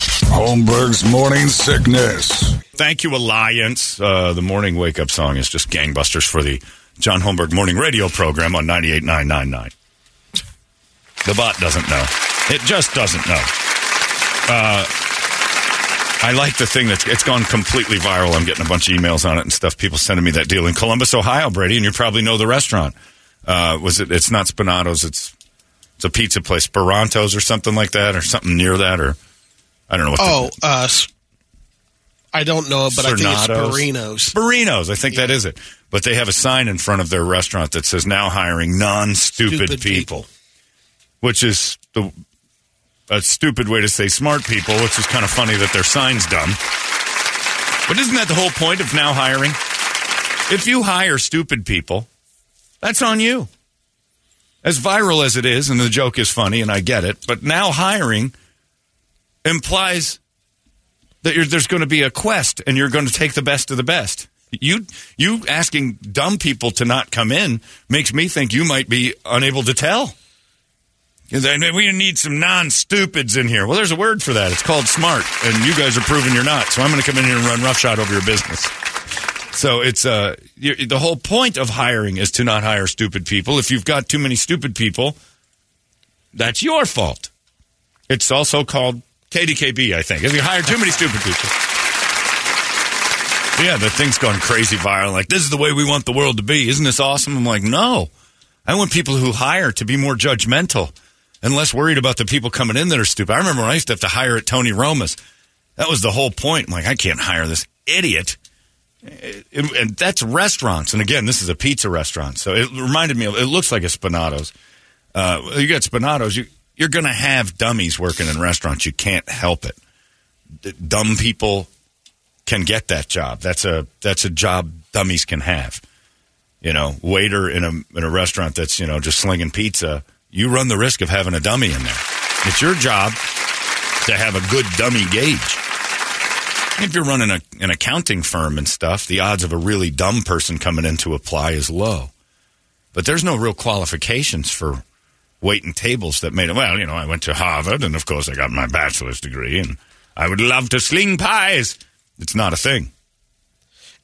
Holmberg's morning sickness. Thank you, Alliance. Uh, the morning wake up song is just gangbusters for the John Holmberg morning radio program on 98.999. The bot doesn't know. It just doesn't know. Uh, I like the thing that's it's gone completely viral. I'm getting a bunch of emails on it and stuff. People sending me that deal in Columbus, Ohio, Brady, and you probably know the restaurant. Uh, was it? It's not Spinato's. It's it's a pizza place, Sperantos or something like that, or something near that, or I don't know what. Oh, uh, I don't know, but I think it's Cernatos. Sparinos. Sparinos, I think that is it. But they have a sign in front of their restaurant that says now hiring non-stupid Stupid people, which is the a stupid way to say smart people, which is kind of funny that their sign's dumb. But isn't that the whole point of now hiring? If you hire stupid people, that's on you. As viral as it is, and the joke is funny, and I get it, but now hiring implies that there's going to be a quest and you're going to take the best of the best. You you asking dumb people to not come in makes me think you might be unable to tell. We need some non-stupids in here. Well, there's a word for that. It's called smart, and you guys are proving you're not. So I'm going to come in here and run roughshod over your business. So it's uh the whole point of hiring is to not hire stupid people. If you've got too many stupid people, that's your fault. It's also called KDKB, I think. If you hire too many stupid people. Yeah, the thing's gone crazy viral. Like, this is the way we want the world to be. Isn't this awesome? I'm like, no. I want people who hire to be more judgmental and less worried about the people coming in that are stupid. I remember when I used to have to hire at Tony Roma's. That was the whole point. I'm like, I can't hire this idiot. And and that's restaurants. And again, this is a pizza restaurant. So it reminded me of, it looks like a Spinato's. Uh, you got Spinato's, you, you're going to have dummies working in restaurants. You can't help it. D- dumb people can get that job. That's a that's a job dummies can have. You know, waiter in a in a restaurant that's you know just slinging pizza. You run the risk of having a dummy in there. It's your job to have a good dummy gauge. If you're running a, an accounting firm and stuff, the odds of a really dumb person coming in to apply is low. But there's no real qualifications for waiting tables that made it. Well, you know, I went to Harvard, and of course, I got my bachelor's degree, and I would love to sling pies. It's not a thing.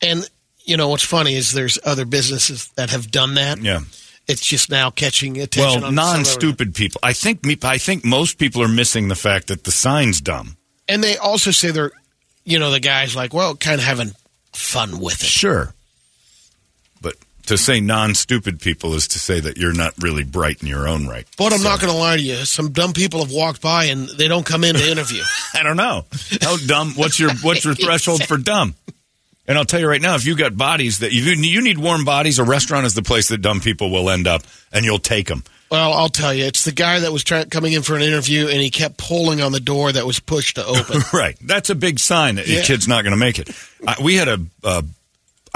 And you know what's funny is there's other businesses that have done that. Yeah. It's just now catching attention. Well, on non-stupid people. I think me. I think most people are missing the fact that the sign's dumb. And they also say they're, you know, the guys like, well, kind of having fun with it. Sure. To say non-stupid people is to say that you're not really bright in your own right. But I'm So- not going to lie to you. Some dumb people have walked by and they don't come in to interview. I don't know. How dumb? What's your what's your threshold for dumb? And I'll tell you right now, if you got bodies that you you need warm bodies, a restaurant is the place that dumb people will end up, and you'll take them. well, I'll tell you, it's the guy that was coming in for an interview and he kept pulling on the door that was pushed to open. right. That's a big sign that your kid's not going to make it. I, we had a, uh,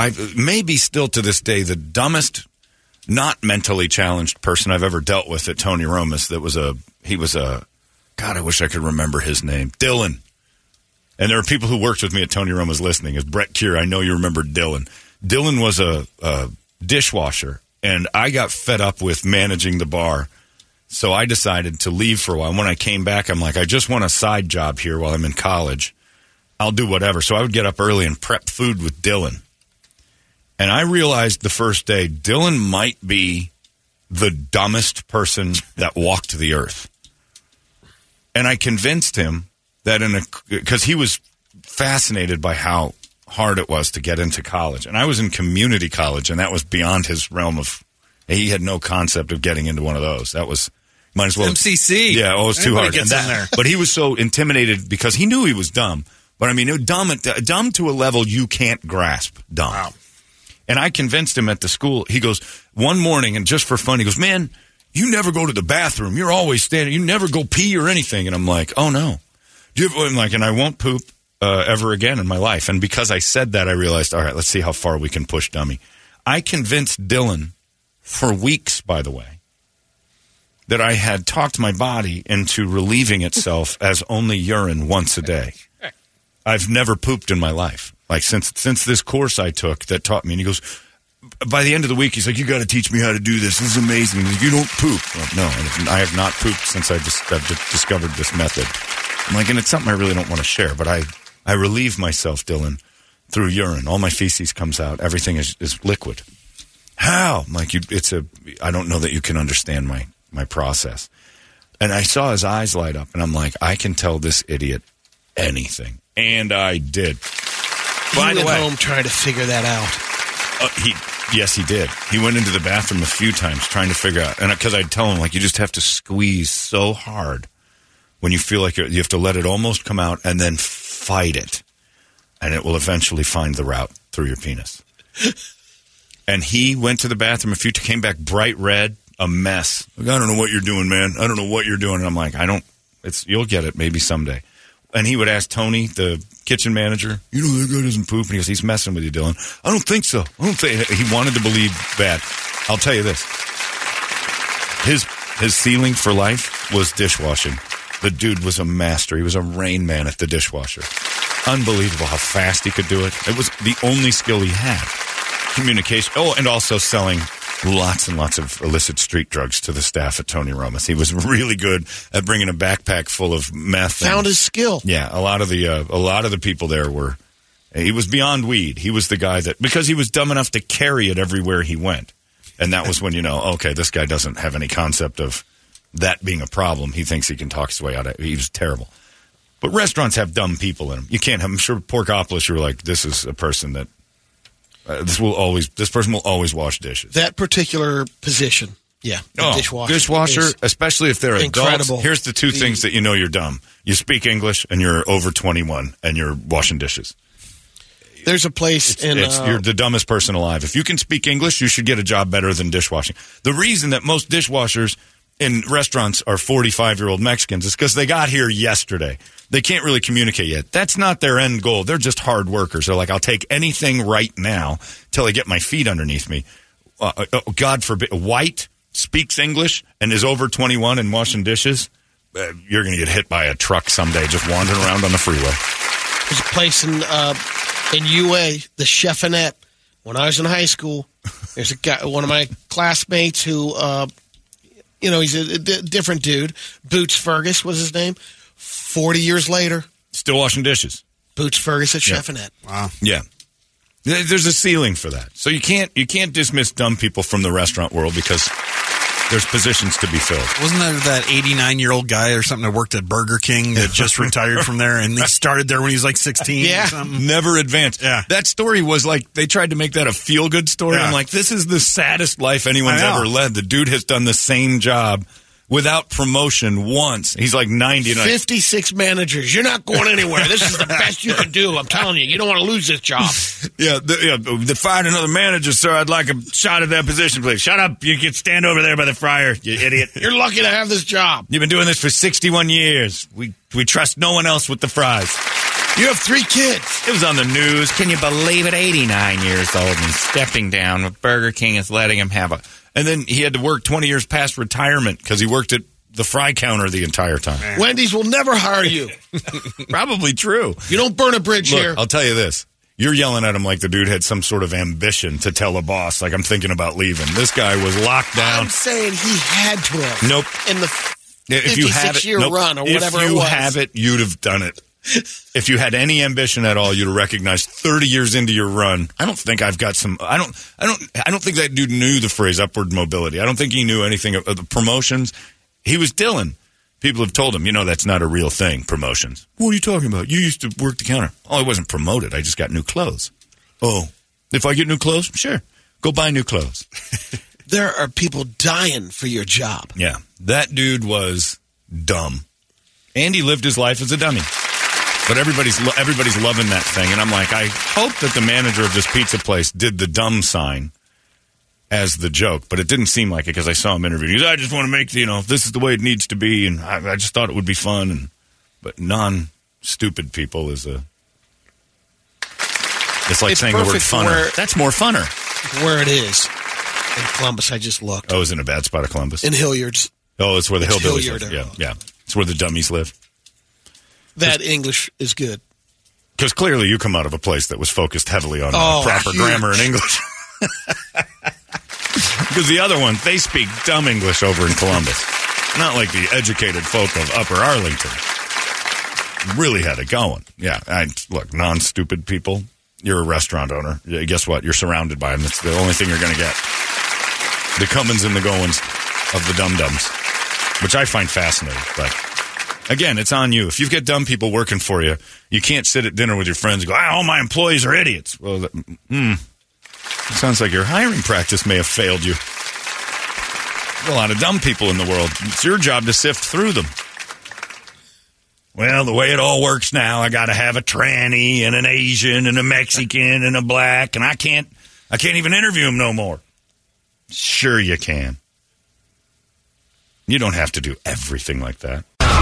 I maybe still to this day the dumbest, not mentally challenged person I've ever dealt with at Tony Romas. That was a he was a, God, I wish I could remember his name, Dylan. And there are people who worked with me at Tony Roma's listening. Is Brett Cure, I know you remember Dylan. Dylan was a, a dishwasher, and I got fed up with managing the bar So I decided to leave for a while. And when I came back, I'm like, I just want a side job here while I'm in college. I'll do whatever. So I would get up early and prep food with Dylan. And I realized the first day, Dylan might be the dumbest person that walked the earth. And I convinced him that in a, because he was fascinated by how hard it was to get into college. And I was in community college, and that was beyond his realm of, he had no concept of getting into one of those. That was, might as well. MCC. Yeah, oh, it was too Everybody hard. gets And in that- there. But he was so intimidated because he knew he was dumb. But I mean, dumb, dumb to a level you can't grasp. Dumb. And I convinced him at the school. He goes one morning, and just for fun, he goes, "Man, you never go to the bathroom. You're always standing. You never go pee or anything." And I'm like, "Oh no." Do you I'm like, and I won't poop uh, ever again in my life. And because I said that, I realized, all right, let's see how far we can push dummy. I convinced Dylan for weeks, by the way, that I had talked my body into relieving itself as only urine once a day. I've never pooped in my life. Like since since this course I took that taught me, and he goes. By the end of the week, he's like, "You got to teach me how to do this. This is amazing. You don't poop." No, I have not pooped since I just I've discovered this method. I'm like, and it's something I really don't want to share, but I I relieve myself, Dylan, through urine. All my feces comes out. Everything is, is liquid. How? I'm like, you, it's a. I don't know that you can understand my my process. And I saw his eyes light up, and I'm like, I can tell this idiot anything, and I did. By he the went way, home trying to figure that out. uh, he yes, he did. He went into the bathroom a few times trying to figure out, and because I'd tell him like you just have to squeeze so hard when you feel like you're, you have to let it almost come out and then fight it, and it will eventually find the route through your penis. and he went to the bathroom a few, came back bright red, a mess. Like, I don't know what you're doing, man. I don't know what you're doing. And I'm like, I don't. It's you'll get it maybe someday. And he would ask Tony, the kitchen manager, you know that guy doesn't poop, and he goes, he's messing with you, Dylan. I don't think so. I don't think he wanted to believe that. I'll tell you this: his his ceiling for life was dishwashing. The dude was a master. He was a rain man at the dishwasher. Unbelievable how fast he could do it. It was the only skill he had. Communication. Oh, and also selling lots and lots of illicit street drugs to the staff at Tony Romas. He was really good at bringing a backpack full of meth. and- Found his skill. yeah, a lot of the uh, a lot of the people there were. He was beyond weed. He was the guy that because he was dumb enough to carry it everywhere he went, and that was when you know, okay, this guy doesn't have any concept of that being a problem. He thinks he can talk his way out of it. He was terrible. But restaurants have dumb people in them. You can't have. I'm sure Porkopolis. You're like, this is a person that uh, this will always. This person will always wash dishes. That particular position. Yeah. Oh, dishwasher. dishwasher, is- especially if they're incredible. adults. Here's the two The- things that you know you're dumb. You speak English and you're over 21 and you're washing dishes. There's a place in. it's, uh, you're the dumbest person alive. If you can speak English, you should get a job better than dishwashing. The reason that most dishwashers in restaurants are 45 year old Mexicans is because they got here yesterday. They can't really communicate yet. That's not their end goal. They're just hard workers. They're like, I'll take anything right now till I get my feet underneath me. Uh, uh, God forbid, white speaks English and is over 21 and washing dishes. Uh, you're going to get hit by a truck someday just wandering around on the freeway. There's a place in uh, in UA, the Chef-O-Nette. When I was in high school, there's a guy, one of my classmates who, uh, you know, he's a, a different dude. Boots Fergus was his name. Forty years later, Still washing dishes. Boots Fergus at Yeah. Chef-O-Nette. Yeah. There's a ceiling for that. So you can't you can't dismiss dumb people from the restaurant world because there's positions to be filled. Wasn't there that 89 year old guy or something that worked at Burger King that just retired from there and he started there when he was like 16 Yeah. or something? Never advanced. Yeah. That story was like they tried to make that a feel good story. Yeah. I'm like, this is the saddest life anyone's ever led. The dude has done the same job without promotion once. He's like 90 and I, 56 managers. You're not going anywhere. This is the best you can do. I'm telling you. You don't want to lose this job. yeah, the, yeah, to find another manager, sir. I'd like a shot at that position, please. Shut up. You can stand over there by the fryer, you idiot. You're lucky to have this job. You've been doing this for 61 years. We we trust no one else with the fries. You have three kids. It was on the news. Can you believe it? 89 years old and stepping down. Burger King is letting him have a. And then he had to work 20 years past retirement because he worked at the fry counter the entire time. Wendy's will never hire you. Probably true. You don't burn a bridge Look, here. I'll tell you this. You're yelling at him like the dude had some sort of ambition to tell a boss, like I'm thinking about leaving. This guy was locked down. I'm saying he had to have. Nope. In the If you had it, year nope. run or if whatever you it was. have it, you'd have done it. If you had any ambition at all, you'd recognize 30 years into your run. I don't think I've got some. I don't. I don't. I don't think that dude knew the phrase upward mobility. I don't think he knew anything of, of the promotions. He was Dylan. People have told him, you know, that's not a real thing. Promotions. What are you talking about? You used to work the counter. Oh, I wasn't promoted. I just got new clothes. Oh, if I get new clothes, sure, go buy new clothes. There are people dying for your job. Yeah, that dude was dumb. Andy lived his life as a dummy. But everybody's lo- everybody's loving that thing, and I'm like, I hope that the manager of this pizza place did the dumb sign as the joke, but it didn't seem like it because I saw him interviewed. He goes, I just want to make you know this is the way it needs to be, and I, I just thought it would be fun. And but non stupid people is a it's like It's saying the word funner. where- That's more funner. Where it is in Columbus, I just looked. Oh, was in a bad spot of Columbus. In Hilliard's, oh, it's where the It's hillbillies Hilliard. live. Yeah, yeah. It's where the dummies live. That English is good. Because clearly you come out of a place that was focused heavily on uh, Oh, proper huge. grammar and English. Because the other one, they speak dumb English over in Columbus. Not like the educated folk of Upper Arlington. Really had it going. Yeah, I, look, non-stupid people. You're a restaurant owner. Guess what? You're surrounded by them. It's the only thing you're going to get. The comings and the goings of the dum-dums, which I find fascinating. But Again, it's on you. If you've got dumb people working for you, you can't sit at dinner with your friends and go, ah, all my employees are idiots. Well, that, mm, sounds like your hiring practice may have failed you. There's a lot of dumb people in the world. It's your job to sift through them. Well, the way it all works now, I got to have a tranny and an Asian and a Mexican and a black, and I can't, I can't even interview them no more. Sure, you can. You don't have to do everything like that.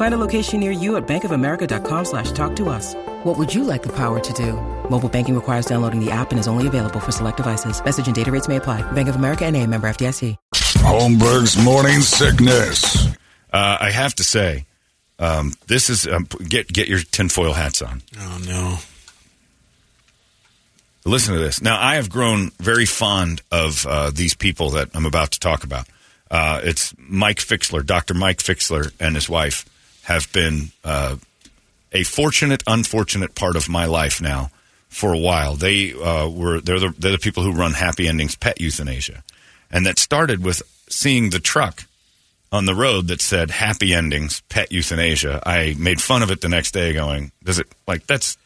Find a location near you at bankofamerica.com slash talk to us. What would you like the power to do? Mobile banking requires downloading the app and is only available for select devices. Message and data rates may apply. Bank of America and a member FDIC. Holmberg's Morning Sickness. Uh, I have to say, um, this is um, get get your tinfoil hats on. Oh no. Listen to this. Now, I have grown very fond of uh, these people that I'm about to talk about. Uh, it's Mike Fixler, Dr. Mike Fixler, and his wife have been uh, a fortunate, unfortunate part of my life now for a while. They uh, were they're the, they're the people who run Happy Endings Pet Euthanasia, and that started with seeing the truck on the road that said Happy Endings Pet Euthanasia. I made fun of it the next day, going, "Does it like that's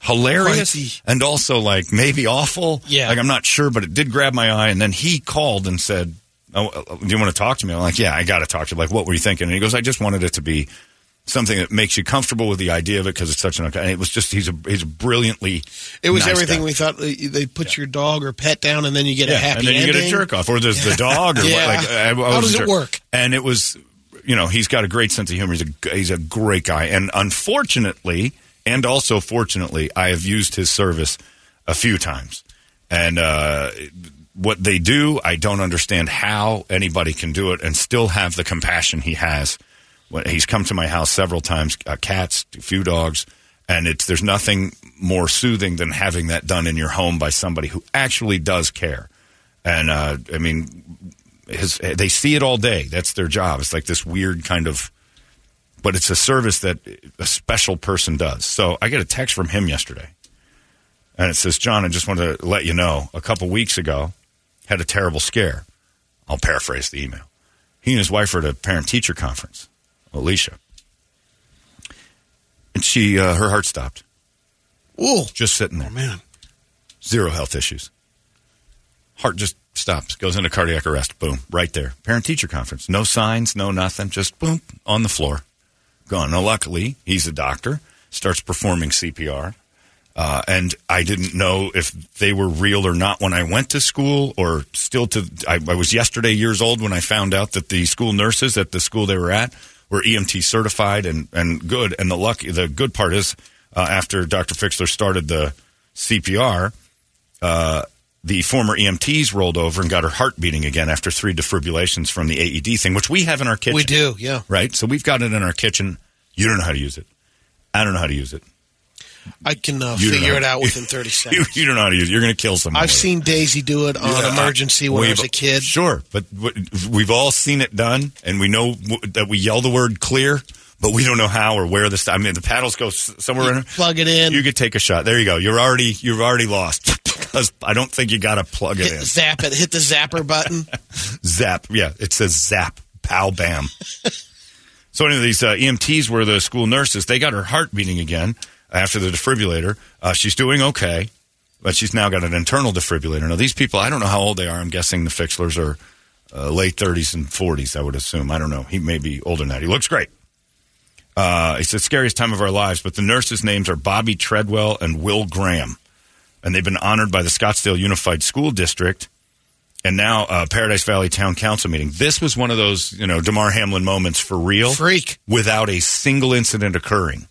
hilarious Crazy. and also like maybe awful?" Yeah. like I'm not sure, but it did grab my eye. And then he called and said, "Oh, uh, do you want to talk to me?" I'm like, "Yeah, I got to talk to you." Like, what were you thinking? And he goes, "I just wanted it to be." Something that makes you comfortable with the idea of it because it's such an. And it was just he's a he's a brilliantly. It was nice everything guy. we thought. They put your dog or pet down, and then you get a Yeah, happy and then you get a jerk off, or there's the dog, or Yeah. what, like I, I How does it work? And it was, you know, he's got a great sense of humor. He's a he's a great guy, and unfortunately, and also fortunately, I have used his service a few times, and uh, what they do, I don't understand how anybody can do it and still have the compassion he has. He's come to my house several times, uh, cats, a few dogs, and it's there's nothing more soothing than having that done in your home by somebody who actually does care. And uh, I mean, his, they see it all day. That's their job. It's like this weird kind of, but it's a service that a special person does. So I get a text from him yesterday, and it says, "John, I just want to let you know, a couple weeks ago, had a terrible scare. I'll paraphrase the email. He and his wife were at a parent-teacher conference, Alicia, and she, uh, her heart stopped, Ooh, just sitting there, Oh man. zero health issues. Heart just stops, goes into cardiac arrest. Boom, right there. Parent teacher conference. No signs, no nothing. Just boom, on the floor. Gone. Now, luckily, he's a doctor. Starts performing CPR. Uh, and I didn't know if they were real or not when I went to school, or still to. I, I was yesterday years old when I found out that the school nurses at the school they were at were EMT certified and, and good. And the lucky, the good part is, uh, after Dr. Fixler started the CPR, uh, the former EMTs rolled over and got her heart beating again after three defibrillations from the AED thing, which we have in our kitchen. We do, yeah. Right? So we've got it in our kitchen. You don't know how to use it. I don't know how to use it. I can uh, figure it out within 30 seconds. you don't know how to use it. You're going to kill someone. I've it. seen Daisy do it on Yeah, emergency when I was a kid. Sure, but we've all seen it done, and we know that we yell the word clear, but we don't know how or where this. I mean, the paddles go somewhere in. Plug it in. You could take a shot. There you go. You're already you've already lost because I don't think you got to plug it hit, in. zap it. Hit the zapper button. Zap. Yeah, it says zap. Pow bam. so anyway, these uh, EMTs were the school nurses. They got her heart beating again after the defibrillator. Uh, she's doing okay, but she's now got an internal defibrillator. Now these people, I don't know how old they are. I'm guessing the Fixlers are uh, late 30s and 40s. I would assume. I don't know. He may be older than that. He looks great. Uh, it's the scariest time of our lives, but the nurses' names are Bobby Treadwell and Will Graham. And they've been honored by the Scottsdale Unified School District and now uh, Paradise Valley Town Council meeting. This was one of those, you know, Damar Hamlin moments for real. Freak. Without a single incident occurring.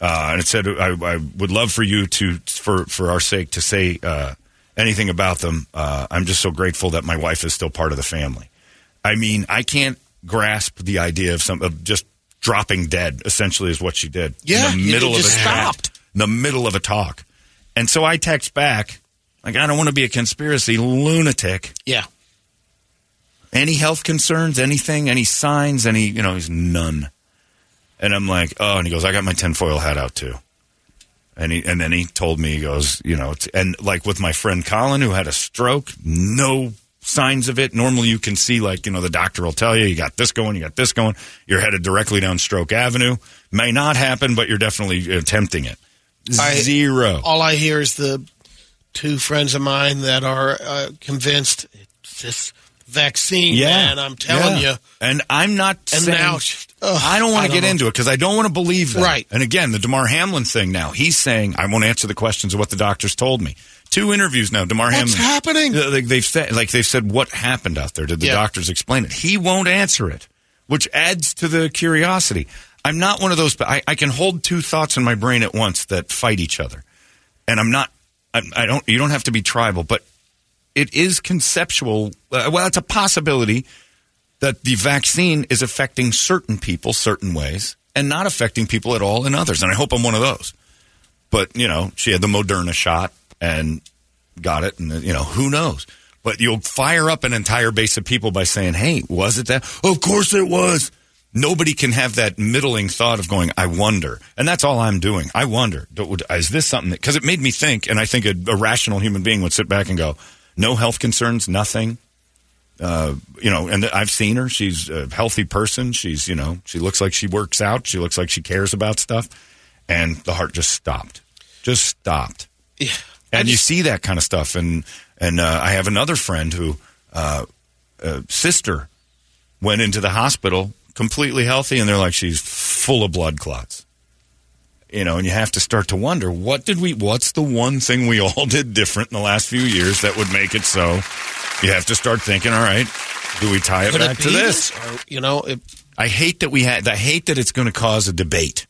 Uh, and it said, I, I would love for you to, for, for our sake, to say uh, anything about them. Uh, I'm just so grateful that my wife is still part of the family. I mean, I can't grasp the idea of some of just dropping dead. Essentially, is what she did. Yeah, in the middle of a chat, stopped. in the middle of a talk, and so I text back like, I don't want to be a conspiracy lunatic. Yeah. Any health concerns? Anything? Any signs? Any? You know, he's none. And I'm like, oh, and he goes, I got my tinfoil hat out too. And he, and then he told me, he goes, you know, it's, and like with my friend Colin who had a stroke, no signs of it. Normally you can see like, you know, the doctor will tell you, you got this going, you got this going. You're headed directly down Stroke Avenue. May not happen, but you're definitely attempting it. I- Zero. All I hear is the two friends of mine that are uh, convinced it's this vaccine, yeah. man. I'm telling yeah. you. And I'm not And saying, now ugh, I don't want to get know. into it because I don't want to believe that. Right. And again, the Damar Hamlin thing now, he's saying, I won't answer the questions of what the doctors told me. Two interviews now, Damar What's Hamlin. happening? Uh, Like they've said, like they've said, what happened out there? Did the Yeah. doctors explain it? He won't answer it, which adds to the curiosity. I'm not one of those. I, I can hold two thoughts in my brain at once that fight each other, and I'm not. I, I don't. You don't have to be tribal, but it is conceptual. Uh, well, it's a possibility that the vaccine is affecting certain people certain ways and not affecting people at all in others. And I hope I'm one of those. But, you know, she had the Moderna shot and got it. And, you know, who knows? But you'll fire up an entire base of people by saying, hey, was it that? Of course it was. Nobody can have that middling thought of going, I wonder. And that's all I'm doing. I wonder. Is this something that, because it made me think, and I think a, a rational human being would sit back and go, no health concerns, nothing uh, you know, and I've seen her. She's a healthy person. She's, you know, she looks like she works out. She looks like she cares about stuff. And the heart just stopped. Just stopped. Yeah. And you see that kind of stuff. And and uh, I have another friend who, uh, uh, sister, went into the hospital completely healthy, and they're like she's full of blood clots. You know, and you have to start to wonder what did we? What's the one thing we all did different in the last few years that would make it so? You have to start thinking. All right, do we tie it Could back it to this? Or, you know, it, I hate that we had. I hate that it's going to cause a debate.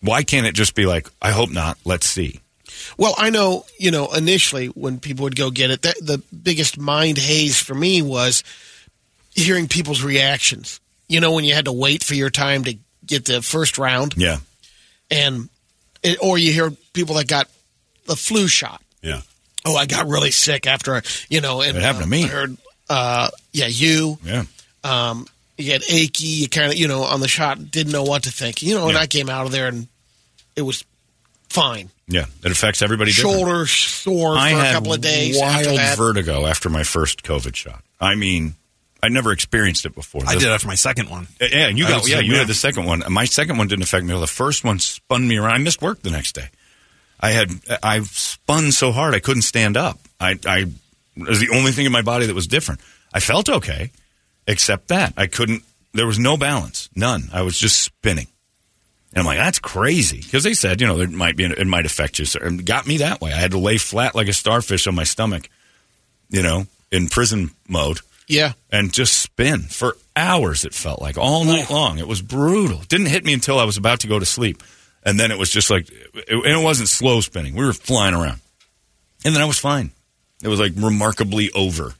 Why can't it just be like? I hope not. Let's see. Well, I know, you know, initially when people would go get it, that, the biggest mind haze for me was hearing people's reactions. You know, when you had to wait for your time to get the first round, Yeah. And it, or you hear people that got the flu shot. Yeah. Oh, I got really sick after, I- you know, and It happened to uh, me. I heard, uh, yeah, you, Yeah. um, you get achy, you kind of, you know, on the shot, didn't know what to think, you know, and Yeah. I came out of there and it was fine. Yeah. It affects everybody. different. Shoulder sore I for a couple of days. wild after vertigo after my first COVID shot. I mean, I never experienced it before. I did after my second one. Yeah, and you got yeah, you yeah. had the second one. My second one didn't affect me. The first one spun me around. I missed work the next day. I had I spun so hard I couldn't stand up. I I it was the only thing in my body that was different. I felt okay, except that I couldn't. There was no balance, none. I was just spinning, And I'm like, that's crazy. Because they said, you know, it might be, it might affect you. So it got me that way. I had to lay flat like a starfish on my stomach, you know, in prison mode Yeah. and just spin for hours. It felt like all night oh. long. It was brutal. Didn't hit me until I was about to go to sleep, and then it was just like, it, and it wasn't slow spinning. We were flying around, and then I was fine. It was like remarkably over.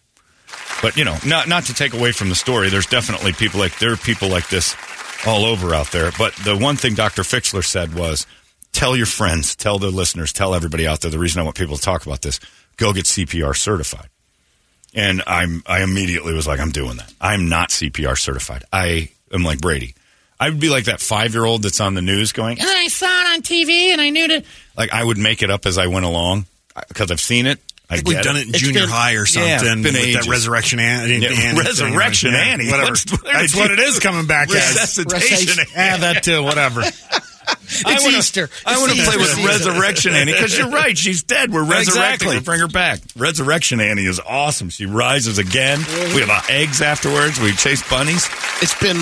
But you know, not not to take away from the story. There's definitely people like there are people like this all over out there. But the one thing Dr. Fixler said was, tell your friends, tell the listeners, tell everybody out there. The reason I want people to talk about this, go get CPR certified. And I'm I immediately was like, I'm doing that. I'm not CPR certified. I am like Brady. I would be like that five year old that's on the news going, "Ah, I saw it on TV and I knew to. Like I would make it up as I went along because I've seen it. I, I think we've done it in It's junior been- high or something. Yeah, been with ages. that Resurrection Annie. Yeah, Annie thing. Resurrection Yeah, Annie. Whatever. That's what it is coming back as. Resuscitation. Yeah, that too. Whatever. It's Easter. I want to play with season. Resurrection Annie because you're right. She's dead. We're resurrecting Exactly. her. Bring her back. Resurrection Annie is awesome. She rises again. We have uh, eggs afterwards. We chase bunnies. It's been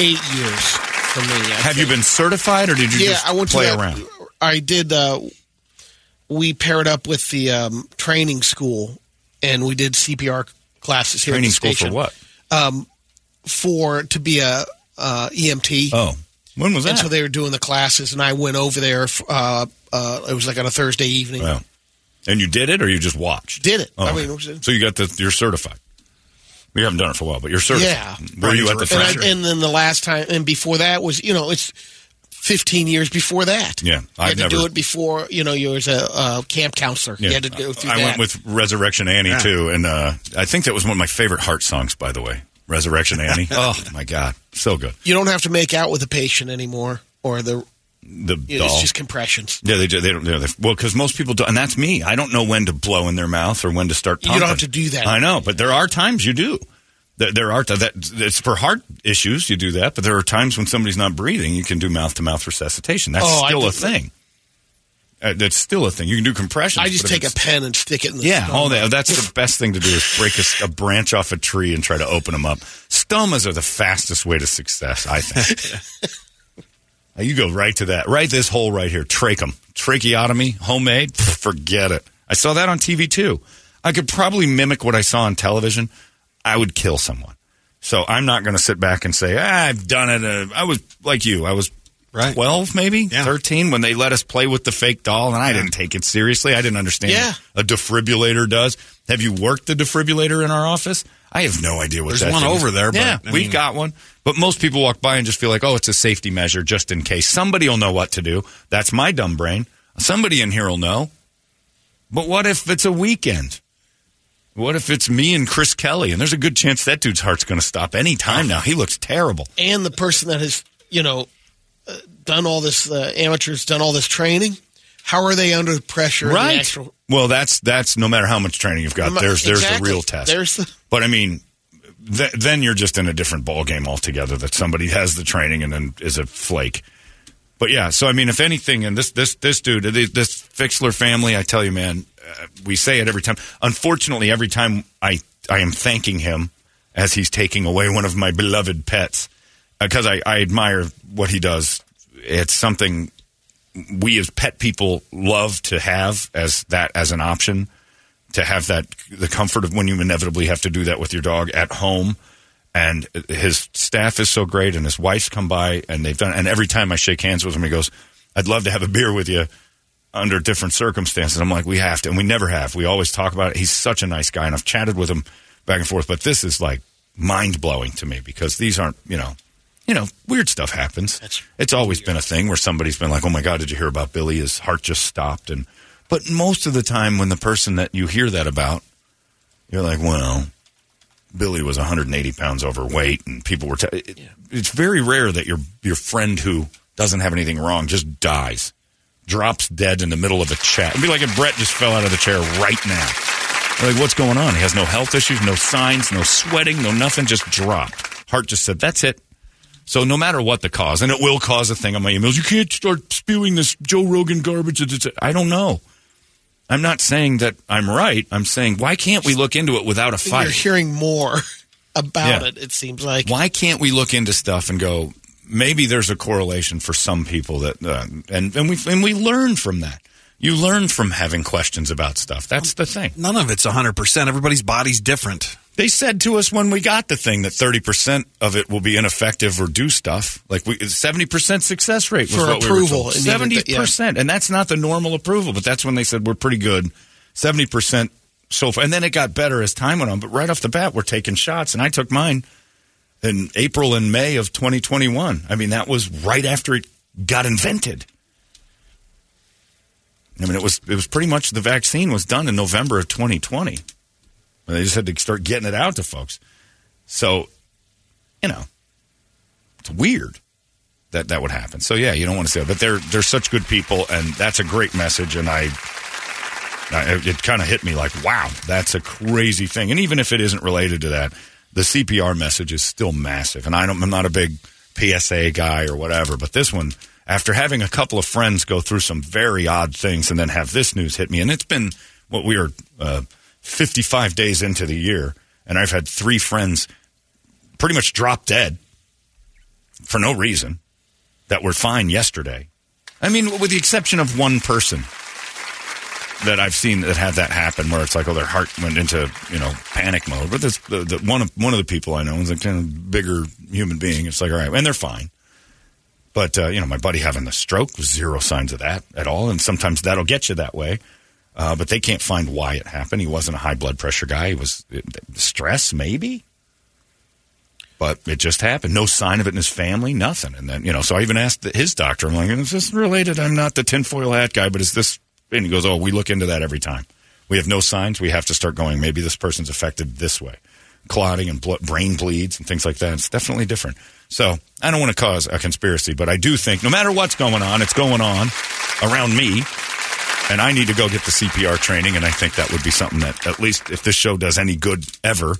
eight years for me. I Have you been certified or did you Yeah, just I went play to that, around? I did. Uh, we paired up with the um, training school, and we did CPR classes here. Training at the school station for what? For to be a uh, EMT. Oh, when was and that? so they were doing the classes, and I went over there. Uh, uh, it was like on a Thursday evening. Wow. And you did it or you just watched? Did it? Oh, I mean, so you got the, you're certified. You haven't done it for a while, but you're certified. Yeah. Were you at the and. I, and then the last time, and before that was, you know, it's 15 years before that. Yeah, I've had to never- do it before, you know, you was a uh, camp counselor. You had to go through I that. went with Resurrection Annie too, and uh, I think that was one of my favorite heart songs, by the way. Resurrection Annie. oh my god, so good. you don't have to make out with the patient anymore, or the The you doll. just compressions. yeah, they, do- they don't. They, well, because most people do, and that's me. I don't know when to blow in their mouth or when to start. Pumping. You don't have to do that. I know, but there are times you do. There, there are that. It's for heart issues. You do that, but there are times when somebody's not breathing. You can do mouth to mouth resuscitation. That's Oh, still do- a thing. Uh, that's still a thing. You can do compression. I just take a pen and stick it in the Yeah, stomach. oh, that, that's the best thing to do is break a branch off a tree and try to open them up. Stomas are the fastest way to success, I think. You go right to that. Right this hole right here, trachum. Tracheotomy, homemade, forget it. I saw that on TV too. I could probably mimic what I saw on television. I would kill someone. So I'm not going to sit back and say, ah, I've done it. Uh, I was like you. I was Right. 12, maybe Yeah. 13 when they let us play with the fake doll, and I didn't take it seriously. I didn't understand Yeah. a defibrillator does. Have you worked the defibrillator in our office? I have no idea what There's that one thing is. over there, but, yeah, I we've mean- got one. But most people walk by and just feel like, oh, it's a safety measure just in case. Somebody will know what to do. That's my dumb brain. Somebody in here will know. But what if it's a weekend? What if it's me and Chris Kelly? And there's a good chance that dude's heart's going to stop any time ah. now. He looks terrible. and the person that has, you know, done all this, uh, amateurs done all this training. How are they under pressure? Right. actual, Well, that's that's no matter how much training you've got. There's there's Exactly. the real test. There's the But I mean, th- then you're just in a different ball game altogether. That somebody has the training and then is a flake. But yeah, so I mean, if anything, and this this this dude, this this Fixler family, I tell you, man, uh, we say it every time. Unfortunately, every time I I am thanking him as he's taking away one of my beloved pets because I, I admire what he does. It's something we as pet people love to have as that as an option to have that the comfort of when you inevitably have to do that with your dog at home. And his staff is so great and his wife's come by and they've done and every time I shake hands with him he goes I'd love to have a beer with you under different circumstances. I'm like we have to and we never have. We always talk about it. He's such a nice guy and I've chatted with him back and forth but this is like mind blowing to me because these aren't you know you know, weird stuff happens. it's always been a thing where somebody's been like, "Oh my God, did you hear about Billy? His heart just stopped." And but most of the time, when the person that you hear that about, you're like, "Well, Billy was 180 pounds overweight, and people were." T- it, It's very rare that your your friend who doesn't have anything wrong just dies, drops dead in the middle of a chat. It'd be like if Brett just fell out of the chair right now. Like, what's going on? He has no health issues, no signs, no sweating, no nothing, just dropped. Heart just said, that's it. So no matter what the cause, and it will cause a thing on my emails, you can't start spewing this Joe Rogan garbage. It's- it's- I don't know. I'm not saying that I'm right. I'm saying why can't we look into it without a fight? you're hearing more about Yeah. it. It seems like Why can't we look into stuff and go, maybe there's a correlation for some people that, uh, and and we and we learn from that. You learn from having questions about stuff. That's the thing. None of it's 100%. Everybody's body's different. They said to us when we got the thing that 30% of it will be ineffective or do stuff. Like we 70% success rate was For what approval, we were and told. even th- 70%. And that's not the normal approval, but that's when they said we're pretty good. 70% so far. And then it got better as time went on, but right off the bat we're taking shots and I took mine in April and May of 2021. I mean, that was right after it got invented. I mean, it was it was pretty much the vaccine was done in November of 2020. They just had to start getting it out to folks. So, you know, it's weird that that would happen. So yeah, you don't want to say it, but they're they're such good people, and that's a great message. And I, I it kind of hit me like, wow, that's a crazy thing. And even if it isn't related to that, the CPR message is still massive. And I don't, I'm not a big PSA guy or whatever, but this one, after having a couple of friends go through some very odd things, and then have this news hit me, and it's been what we are. Uh, 55 days into the year, and I've had three friends pretty much drop dead for no reason that were fine yesterday. I mean, with the exception of one person that I've seen that had that happen, where it's like, oh, their heart went into you know panic mode. But this, the, the, one of one of the people I know is a kind of bigger human being. It's like, all right, and they're fine. But uh, you know, my buddy having the stroke was zero signs of that at all, and sometimes that'll get you that way. Uh, but they can't find why it happened. He wasn't a high blood pressure guy. He was it, stress, maybe. But it just happened. No sign of it in his family, nothing. And then, you know, so I even asked his doctor, I'm like, is this related? I'm not the tinfoil hat guy, but is this? And he goes, oh, we look into that every time. We have no signs. We have to start going, maybe this person's affected this way. Clotting and brain bleeds and things like that. It's definitely different. So I don't want to cause a conspiracy, but I do think no matter what's going on, it's going on around me and I need to go get the CPR training, and I think that would be something that, at least if this show does any good ever,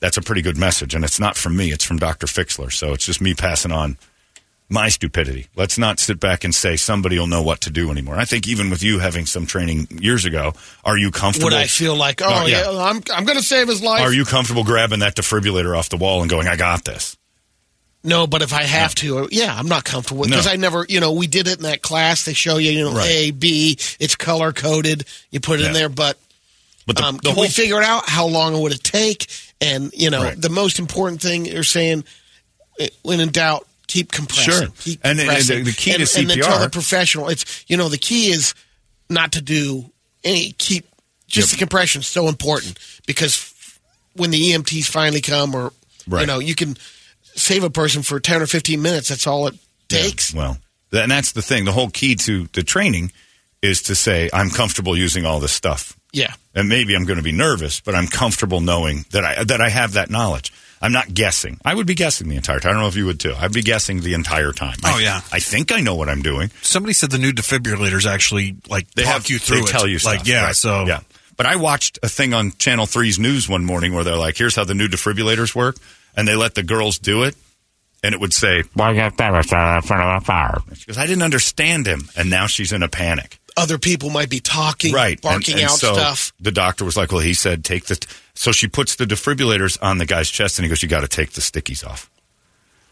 that's a pretty good message. And it's not from me, it's from Dr. Fixler. So it's just me passing on my stupidity. Let's not sit back and say somebody will know what to do anymore. I think even with you having some training years ago, are you comfortable? Would I feel like, oh, Uh, yeah. yeah. I'm, I'm going to save his life? Are you comfortable grabbing that defibrillator off the wall and going, I got this? No, but if I have to, yeah, I'm not comfortable because No. I never, you know, we did it in that class. They show you, you know, Right. A, B, it's color coded. You put it Yeah. in there, but But the, um, the can whole we figure it out? How long it would it take? And you know, Right. the most important thing you're saying, eh, when in doubt, keep compressing. Sure. Keep And- and compressing. the- the key to and, and then tell CPR the professional. It's you know, the key is not to do any keep. Just Yep. the compression is so important because when the EMTs finally come, or right. you know, you can save a person for ten or fifteen minutes. That's all it takes. Yeah, well, and that's the thing. The whole key to the training is to say, I'm comfortable using all this stuff. Yeah. and maybe I'm going to be nervous, but I'm comfortable knowing that I that I have that knowledge. I'm not guessing. I would be guessing the entire time. I don't know if you would too. I'd be guessing the entire time. Oh, I, yeah. I think I know what I'm doing. Somebody said the new defibrillators actually like They talk have you through they it. tell you like stuff, yeah. right. So yeah. But I watched a thing on Channel 3's news one morning where they're like, "Here's how the new defibrillators work," and they let the girls do it, and it would say, "Why got that in front of a fire?" "She goes, I didn't understand him," and now she's in a panic. Other people might be talking, right. Barking and, and out so stuff. the doctor was like well he said take the so she puts the defibrillators on the guy's chest and he goes you got to take the stickies off.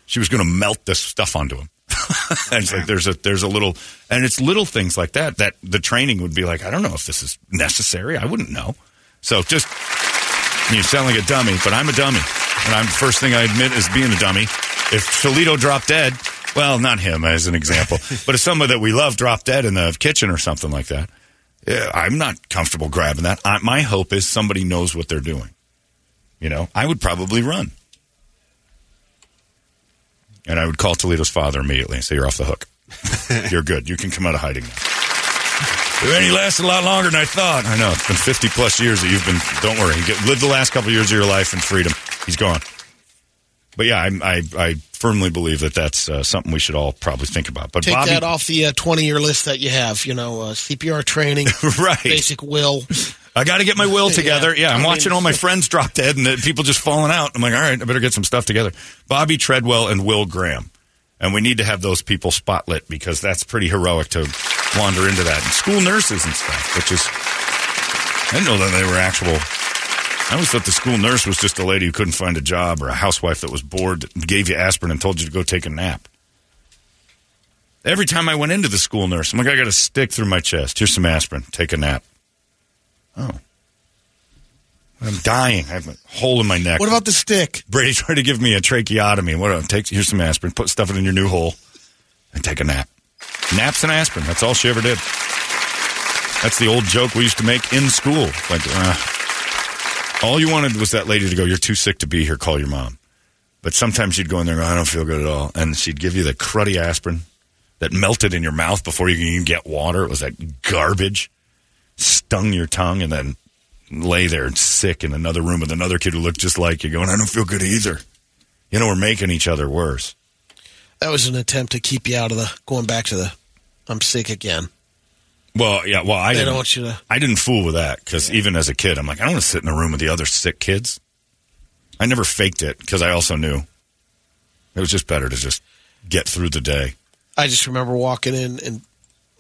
She was going to melt this stuff onto him. And it's like there's a there's a little and it's little things like that that the training would be like i don't know if this is necessary. I wouldn't know. So just you sound like a dummy but i'm a dummy and i'm first thing i admit is being a dummy if toledo dropped dead well not him as an example but if someone that we love dropped dead in the kitchen or something like that yeah, I'm not comfortable grabbing that. I, my hope is somebody knows what they're doing. You know, I would probably run. And I would call Toledo's father immediately and say, You're off the hook. You're good. You can come out of hiding now. And he lasted a lot longer than I thought. I know. It's been 50 plus years that you've been, don't worry. You get, live the last couple years of your life in freedom. He's gone. But yeah, I, I, I firmly believe that that's uh, something we should all probably think about. But Take Bobby, that off the uh, 20 year list that you have. You know, uh, CPR training, right? basic will. I got to get my will together. Yeah, Yeah, I'm I watching all my friends drop dead and the people just falling out. I'm like, all right, I better get some stuff together. Bobby Treadwell and Will Graham. And we need to have those people spotlit because that's pretty heroic to wander into that. And school nurses and stuff, which is, I didn't know that they were actual I always thought the school nurse was just a lady who couldn't find a job or a housewife that was bored, that gave you aspirin and told you to go take a nap. Every time I went into the school nurse, I'm like, I got a stick through my chest. Here's some aspirin. Take a nap. Oh. I'm dying. I have a hole in my neck. What about the stick? Brady tried to give me a tracheotomy. What? Take here's some aspirin. Put stuff it in your new hole, and take a nap. Naps and aspirin. That's all she ever did. That's the old joke we used to make in school. Like, uh, all you wanted was that lady to go. You're too sick to be here. Call your mom. But sometimes you'd go in there and go, I don't feel good at all, and she'd give you the cruddy aspirin that melted in your mouth before you could even get water. It was that garbage. Stung your tongue, and then lay there sick in another room with another kid who looked just like you, going, I don't feel good either. You know, we're making each other worse. That was an attempt to keep you out of the going back to the I'm sick again. Well, yeah. Well, I They didn't don't want you to- I didn't fool with that because even as a kid, I'm like, I don't want to sit in a room with the other sick kids. I never faked it because I also knew it was just better to just get through the day. I just remember walking in and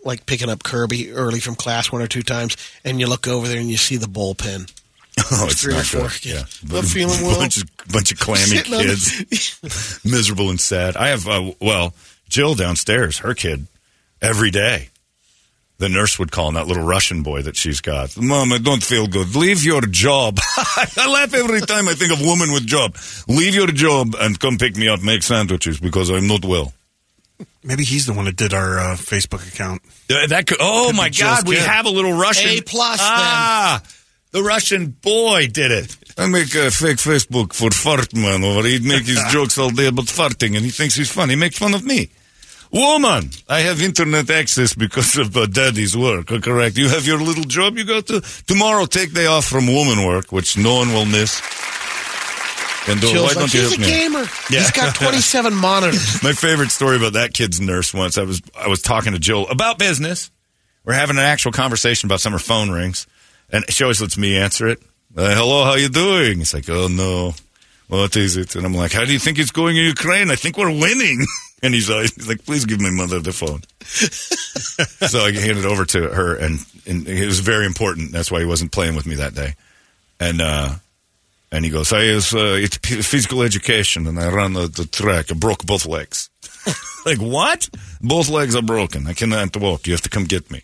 like picking up Kirby early from class one or two times, and you look over there and you see the bullpen. Oh, it's three or not four good. Yeah, Not feeling well. Bunch of, bunch of clammy the- kids, miserable and sad. I have, uh, well, Jill downstairs, her kid, every day. The nurse would call, and that little Russian boy that she's got. Mom, I don't feel good. Leave your job. I laugh every time I think of woman with job. Leave your job and come pick me up, make sandwiches because I'm not well. Maybe he's the one that did our uh, Facebook account. Uh, that could, oh Could my God, we kid. have a little Russian. A plus Ah, the Russian boy did it. I make a fake Facebook for fart man over. He'd make his jokes all day about farting, and he thinks he's funny. He makes fun of me. Woman, I have internet access because of uh, daddy's work. uh, Correct. You have your little job. You go to tomorrow. Take day off from woman work, which no one will miss. And uh, why like, don't you he's a me? gamer. Yeah. He's got 27 monitors. My favorite story about that kid's nurse once. I was I was talking to Jill about business. We're having an actual conversation about some. Her phone rings, and she always lets me answer it. Uh, Hello, how you doing? It's like, Oh no, what is it? And I'm like, How do you think it's going in Ukraine? I think we're winning. And he's, like- he's like, Please give my mother the phone. so I handed it over to her, and, and it was very important. That's why he wasn't playing with me that day. And uh, and he goes, I is uh, it's p- physical education, and I run the, the track. I broke both legs. like what? Both legs are broken. I cannot walk. You have to come get me.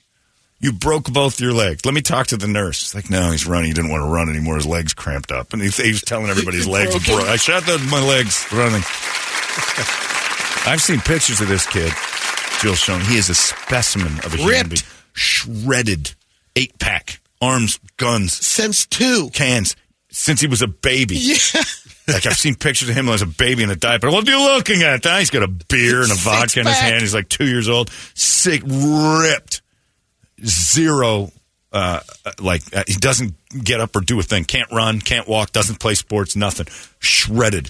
You broke both your legs. Let me talk to the nurse. It's like, no, he's running. He didn't want to run anymore. His legs cramped up, and he, he was telling everybody his legs broke. I shot the, my legs running. I've seen pictures of this kid. Jill shown. He is a specimen of a human Ripped. being. Shredded, eight pack, arms, guns, Since two. cans since he was a baby. Yeah. Like I've seen pictures of him as a baby in a diaper. What are you looking at? huh? He's got a beer and a Six vodka in his hand. He's like two years old, sick, ripped, zero. Uh, uh, like uh, he doesn't get up or do a thing. Can't run, can't walk, doesn't play sports, nothing. Shredded.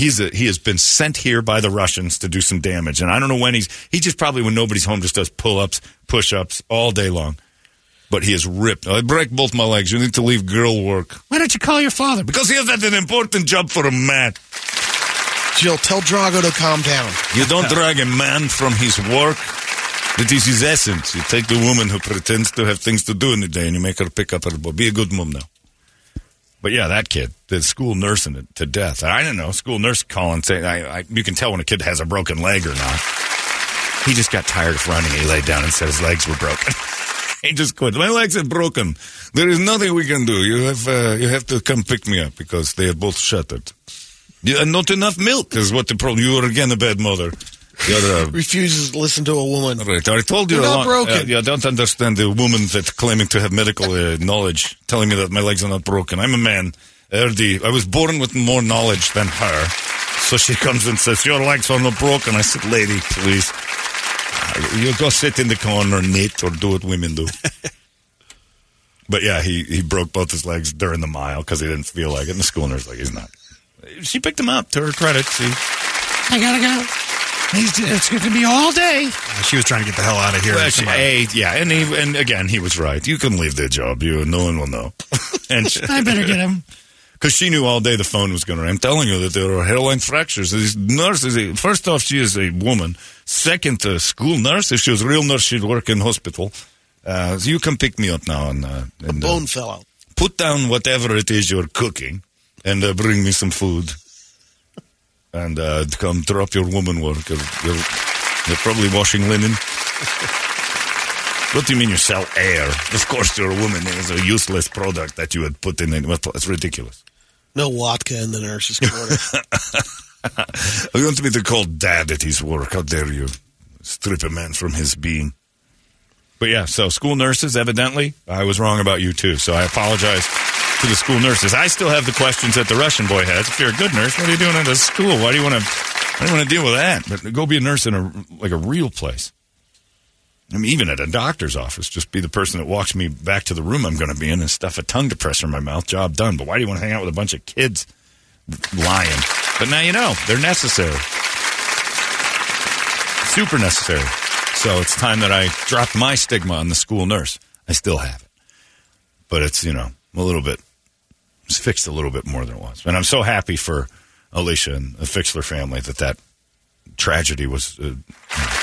He's a, he has been sent here by the Russians to do some damage, and I don't know when he's. He just probably when nobody's home just does pull ups, push ups all day long. But he is ripped. I break both my legs. You need to leave girl work. Why don't you call your father? Because he has had an important job for a man. Jill, tell Drago to calm down. You don't drag a man from his work. That is his essence. You take the woman who pretends to have things to do in the day and you make her pick up her boy. Be a good mom now. But yeah, that kid, the school nursing it to death. I don't know. School nurse calling saying, I, I, you can tell when a kid has a broken leg or not. He just got tired of running. He laid down and said his legs were broken. he just quit. My legs are broken. There is nothing we can do. You have, uh, you have to come pick me up because they are both shattered. Yeah, not enough milk is what the problem. You are again a bad mother. You're, uh, Refuses to listen to a woman. Right. I told you a not broken. Uh, yeah, I don't understand the woman that's claiming to have medical uh, knowledge, telling me that my legs are not broken. I'm a man. Erdi, I was born with more knowledge than her. So she comes and says, Your legs are not broken. I said, Lady, please. You go sit in the corner and knit or do what women do. but yeah, he, he broke both his legs during the mile because he didn't feel like it. And the school nurse like, He's not. She picked him up to her credit. She, I gotta go. He's, it's going to be all day. Uh, She was trying to get the hell out of here. Well, she, A, yeah, and he, and again, he was right. You can leave the job. You, no one will know. and she, I better get him because she knew all day the phone was going to. ring. I'm telling you that there are hairline fractures. These nurses. First off, she is a woman. Second, a school nurse. If she was a real nurse, she'd work in hospital. Uh, so you can pick me up now. And, uh, and uh, Bone fell out. put down whatever it is you're cooking and uh, bring me some food. And uh, come drop your woman work. You're, you're, you're probably washing linen. What do you mean you sell air? Of course, you're a woman. It's a useless product that you had put in. it. It's ridiculous. No vodka in the nurse's quarter. You want me to call dad at his work? How dare you strip a man from his being? But yeah, so school nurses, evidently, I was wrong about you too. So I apologize to the school nurses. I still have the questions that the Russian boy has. If you're a good nurse, what are you doing at a school? Why do you want to? Why do you want to deal with that? But go be a nurse in a like a real place. I mean, even at a doctor's office, just be the person that walks me back to the room I'm going to be in and stuff a tongue depressor in my mouth. Job done. But why do you want to hang out with a bunch of kids lying? But now you know they're necessary, super necessary. So it's time that I dropped my stigma on the school nurse. I still have it, but it's you know a little bit. It's fixed a little bit more than it was, and I'm so happy for Alicia and the Fixler family that that tragedy was uh,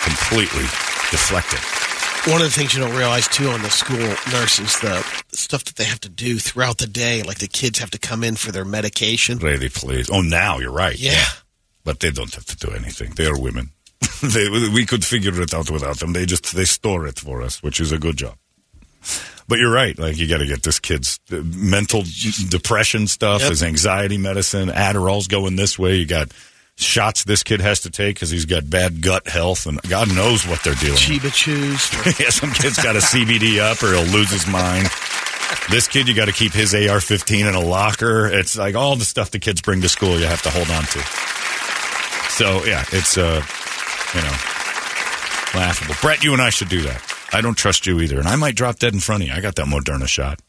completely deflected. One of the things you don't realize too on the school nurses, the stuff that they have to do throughout the day, like the kids have to come in for their medication. Really, please. Oh, now you're right. Yeah. But they don't have to do anything. They are women. they, we could figure it out without them. They just they store it for us, which is a good job. But you're right. Like you got to get this kid's uh, mental depression stuff, Yep. his anxiety medicine, Adderall's going this way. You got shots this kid has to take because he's got bad gut health, and God knows what they're dealing. with. Chiba chews. yeah, some kid's got a CBD up or he'll lose his mind. This kid, you got to keep his AR-15 in a locker. It's like all the stuff the kids bring to school, you have to hold on to. So yeah, it's uh, you know, laughable. Brett, you and I should do that. I don't trust you either, and I might drop dead in front of you. I got that Moderna shot.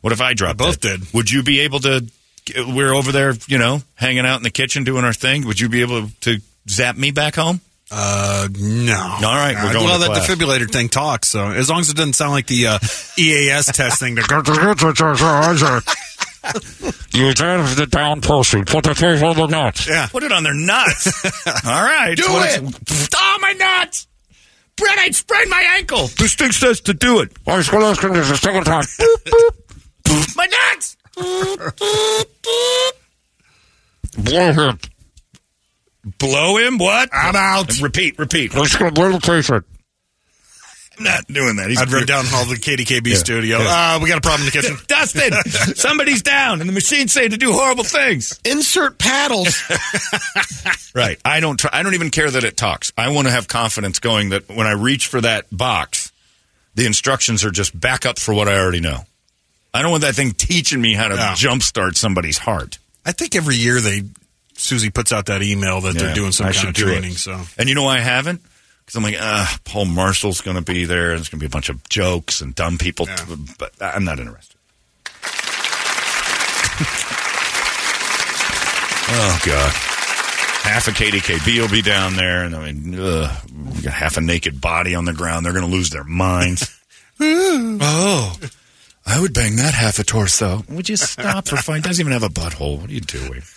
What if I dropped? both dead? did. Would you be able to? We're over there, you know, hanging out in the kitchen doing our thing. Would you be able to zap me back home? Uh, no. All right, we're going well, to that class. defibrillator thing talks, so as long as it doesn't sound like the uh, EAS testing. The You have the down pussy. Put the face on the nuts. yeah. Put it on their nuts. All right. Do it. it's- Oh, my nuts. Brett, I'd sprained my ankle. This thing says to do it. I was going to ask him this a second time. My nuts. Blow him. Blow him? What? I'm out. Repeat, repeat. I'm just going to blow the face in. I'm not doing that. He's I'd run down the hall of the KDKB studio. Yeah. Uh, we got a problem in the kitchen. Dustin, somebody's down, and the machines say to do horrible things. Insert paddles. Right. I don't. Try, I don't even care that it talks. I want to have confidence going that when I reach for that box, the instructions are just back up for what I already know. I don't want that thing teaching me how to Yeah. jumpstart somebody's heart. I think every year they Susie puts out that email that Yeah, they're doing some I kind of should it. training. So And you know why I haven't? Because I'm like, uh, Paul Marshall's going to be there. There's going to be a bunch of jokes and dumb people. Yeah. But I'm not interested. oh, God. Half a KDKB will be down there. And I mean, ugh, we got half a naked body on the ground. They're going to lose their minds. oh. I would bang that half a torso. Would you stop for fun? Doesn't even have a butthole. What are you doing?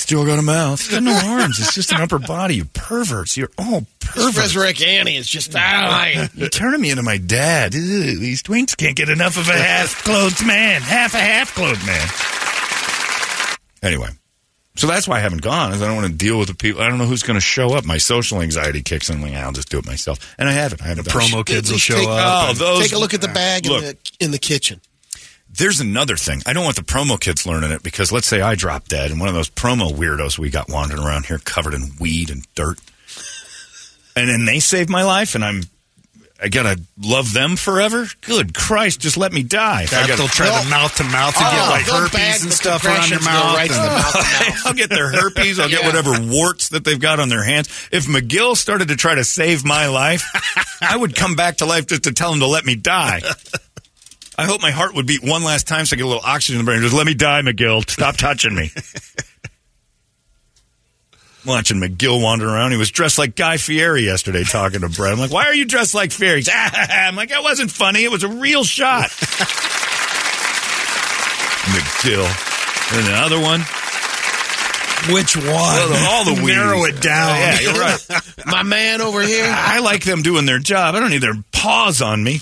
Still got a mouth. It's got no arms. It's just an upper body. You perverts. You're all This perverts. Resusci Annie is just You're turning me into my dad. Ew, these twinks can't get enough of a half-clothed man. Half a half-clothed man. Anyway, so that's why I haven't gone. Is I don't want to deal with the people. I don't know who's going to show up. My social anxiety kicks in. I'm like, I'll just do it myself. And I haven't. I haven't. done it. promo kids will show take, up. Oh, those. Take a look at the bag in Look. the, in the kitchen. There's another thing. I don't want the promo kids learning it because let's say I drop dead and one of those promo weirdos we got wandering around here covered in weed and dirt. And then they save my life and I'm I gotta love them forever? Good Christ, just let me die. I gotta- they'll try the mouth to mouth to oh, get Oh, like herpes and stuff around your mouth. right and- mouth mouth. I'll get their herpes. I'll get whatever warts that they've got on their hands. If McGill started to try to save my life, I would come back to life just to tell him to let me die. I hope my heart would beat one last time so I get a little oxygen in the brain. Just let me die, McGill. Stop touching me. Watching McGill wander around. He was dressed like Guy Fieri yesterday talking to Brett. I'm like, why are you dressed like Fieri? He's, ah, I'm like, that wasn't funny. It was a real shot. McGill. And another one. Which one? Well, all the Narrow it down. Yeah, you're right. My man over here. I like them doing their job. I don't need their paws on me.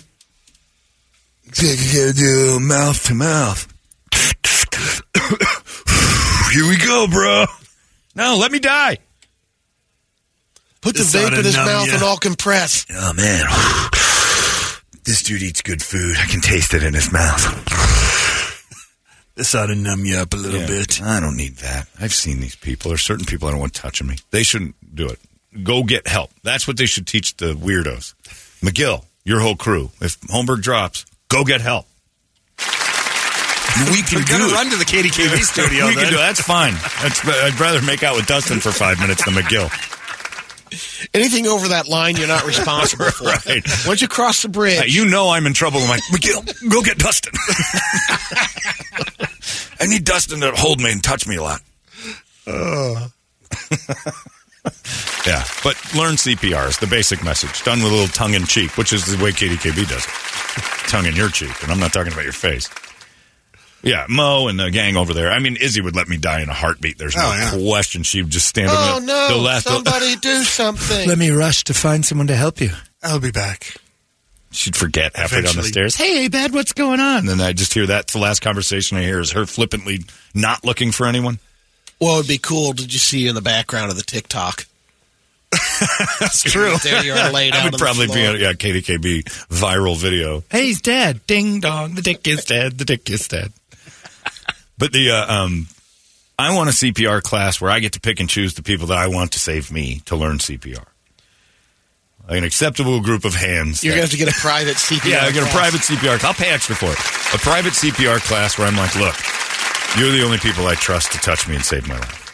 Do mouth to mouth. Here we go, bro. No, let me die. Put the vape in his numb mouth ya. and all compress. Oh man, this dude eats good food. I can taste it in his mouth. This ought to numb you up a little Yeah, bit. I don't need that. I've seen these people. There's certain people I don't want touching me. They shouldn't do it. Go get help. That's what they should teach the weirdos. McGill, your whole crew. If Holmberg drops, go get help. We can do it. run to the KDKB studio. we can do it. That's fine. That's, I'd rather make out with Dustin for five minutes than McGill. Anything over that line, you're not responsible for. Right. Once you cross the bridge, Hey, you know I'm in trouble. I'm like, McGill, go get Dustin. I need Dustin to hold me and touch me a lot. yeah, but learn CPR is the basic message. Done with a little tongue in cheek, which is the way KDKB does it. tongue in your cheek, and I'm not talking about your face. Yeah, Mo and the gang over there. I mean, Izzy would let me die in a heartbeat. There's no Oh, yeah. question. She would just stand oh over the, no, the last. somebody do something. Let me rush to find someone to help you. I'll be back. She'd forget halfway down the stairs. Hey, Dad, what's going on? And then I just hear that's the last conversation I hear is her flippantly not looking for anyone. What would be cool? Did you see you in the background of the TikTok? That's true. There you are laid out would probably be floor. a yeah, KDKB viral video. Hey, he's dead. Ding dong. The dick is dead. The dick is dead. but the uh, um, I want a CPR class where I get to pick and choose the people that I want to save me to learn CPR. Like an acceptable group of hands. You're that- gonna have to get a private CPR. Yeah, I get a private CPR. I'll pay extra for it. A private CPR class where I'm like, look, you're the only people I trust to touch me and save my life.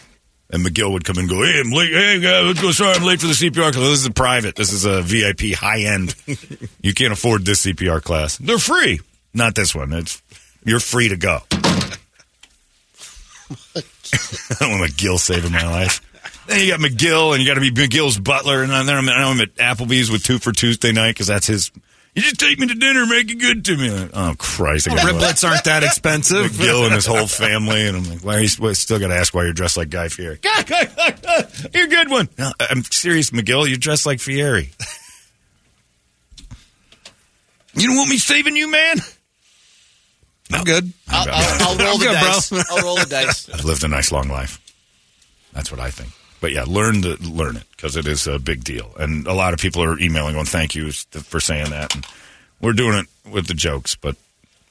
And McGill would come and go, hey, I'm late. Hey, guy, let's go. Sorry, I'm late for the CPR class. This is a private. This is a VIP high end. you can't afford this CPR class. They're free. Not this one. It's you're free to go. I don't want McGill saving my life. Then you got McGill, and you got to be McGill's butler, and then I'm, I'm at Applebee's with two for Tuesday night because that's his. You just take me to dinner, make it good to me. Like, oh Christ! I gotta- Riblets aren't that expensive. McGill and his whole family, and I'm like, why? Are you, well, still got to ask why you're dressed like Guy Fieri. you're a good one. No, I'm serious, McGill. You're dressed like Fieri. you don't want me saving you, man? I'm good. I'll, I'll, I'll roll I'm the good, bro. I'll roll the dice. I've lived a nice long life. That's what I think. But yeah, learn to learn it because it is a big deal, and a lot of people are emailing going, "Thank you for saying that." And we're doing it with the jokes, but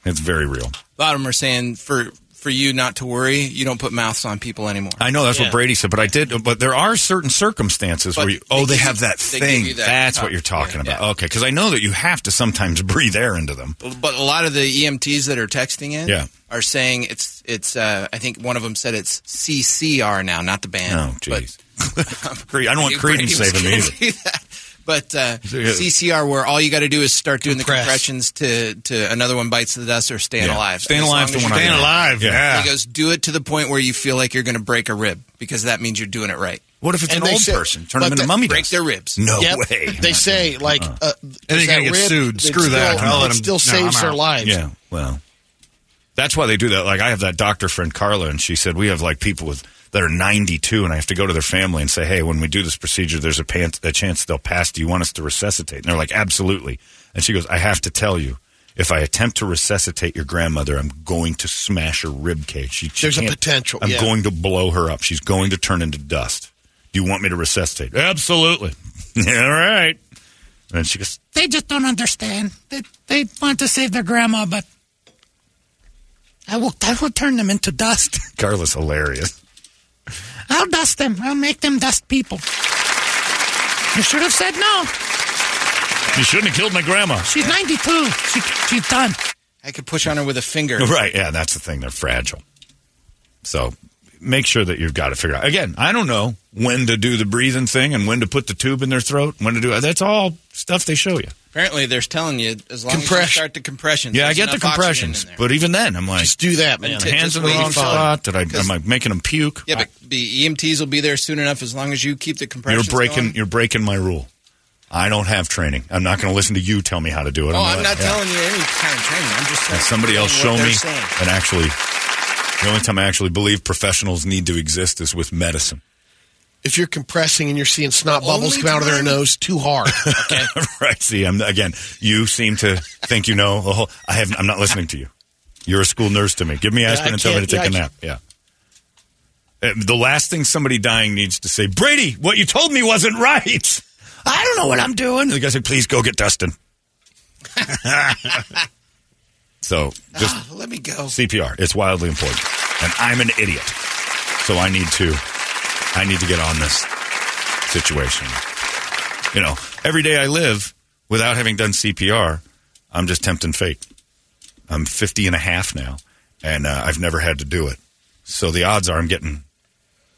it's very real. A lot of them are saying for for you not to worry, you don't put mouths on people anymore. I know that's Yeah. what Brady said, but I did. But there are certain circumstances But where you, oh, they they have that they thing. that that's cup. what you're talking Yeah. about. Yeah. Okay, because I know that you have to sometimes breathe air into them. But a lot of the EMTs that are texting in Yeah. are saying it's it's. Uh, I think one of them said it's CCR now, not the band. Oh, jeez. But- Creed- I don't want Brady Creedence was saving me either. But uh. CCR, where all you got to do is start doing Compress. the compressions to, to another one bites the dust or staying Yeah. alive. Staying alive long the as one you're I doing know. it. alive. Yeah. Yeah. He goes, do it to the point where you feel like you're going to break a rib because that means you're doing it right. What if it's And an old say- person? Turn but them into the- mummy Break dust. their ribs. No Yep. way. They say like, uh, And is you're gonna that get rib, sued. it Screw that. Still, I'll let it 'em- still no, saves I'm their lives. Yeah, well, that's why they do that. Like I have that doctor friend Carla, and she said we have like people with that are 92, and I have to go to their family and say, hey, when we do this procedure, there's a, pan- a chance they'll pass. Do you want us to resuscitate? And they're like, absolutely. And she goes, I have to tell you. If I attempt to resuscitate your grandmother, I'm going to smash her rib cage. She, she There's a potential, I'm yeah. going to blow her up. She's going to turn into dust. Do you want me to resuscitate? Absolutely. All right. And she goes, They just don't understand. They, they want to save their grandma, but I will, I will turn them into dust. Carla's hilarious. I'll dust them. I'll make them dust people. You should have said no. You shouldn't have killed my grandma. She's 92. She, she's done. I could push on her with a finger. Right. Yeah, that's the thing. They're fragile. So make sure that you've got to figure out. Again, I don't know when to do the breathing thing and when to put the tube in their throat, when to do That's all stuff they show you. Apparently, they're telling you as long as you Compression. start the compressions. Yeah, I get the compressions, but even then, I'm like, Just do that, man. Until- hands just in the wrong spot. Did I? Am I making them puke? yeah, but the EMTs will be there soon enough as long as you keep the compressions. you're breaking. going. You're breaking my rule. I don't have training. I'm not going to listen to you tell me how to do it. Oh, gonna I'm let- not yeah. telling you any kind of training. I'm just And saying somebody else show me saying. and actually the only time I actually believe professionals need to exist is with medicine. If you're compressing and you're seeing snot bubbles come out of their nose too hard. Okay. right. See, I'm again. You seem to think you know. The whole, I have. I'm not listening to you. You're a school nurse to me. Give me aspirin I and tell me to take yeah, a nap. Yeah. Uh, The last thing somebody dying needs to say, Brady, what you told me wasn't right. I don't know what I'm doing. The guy said, please go get Dustin. so just Ah, let me go. CPR. It's wildly important. And I'm an idiot. So I need to I need to get on this situation. You know, every day I live without having done CPR, I'm just tempting fate. I'm 50 and a half now, and uh, I've never had to do it. So the odds are I'm getting,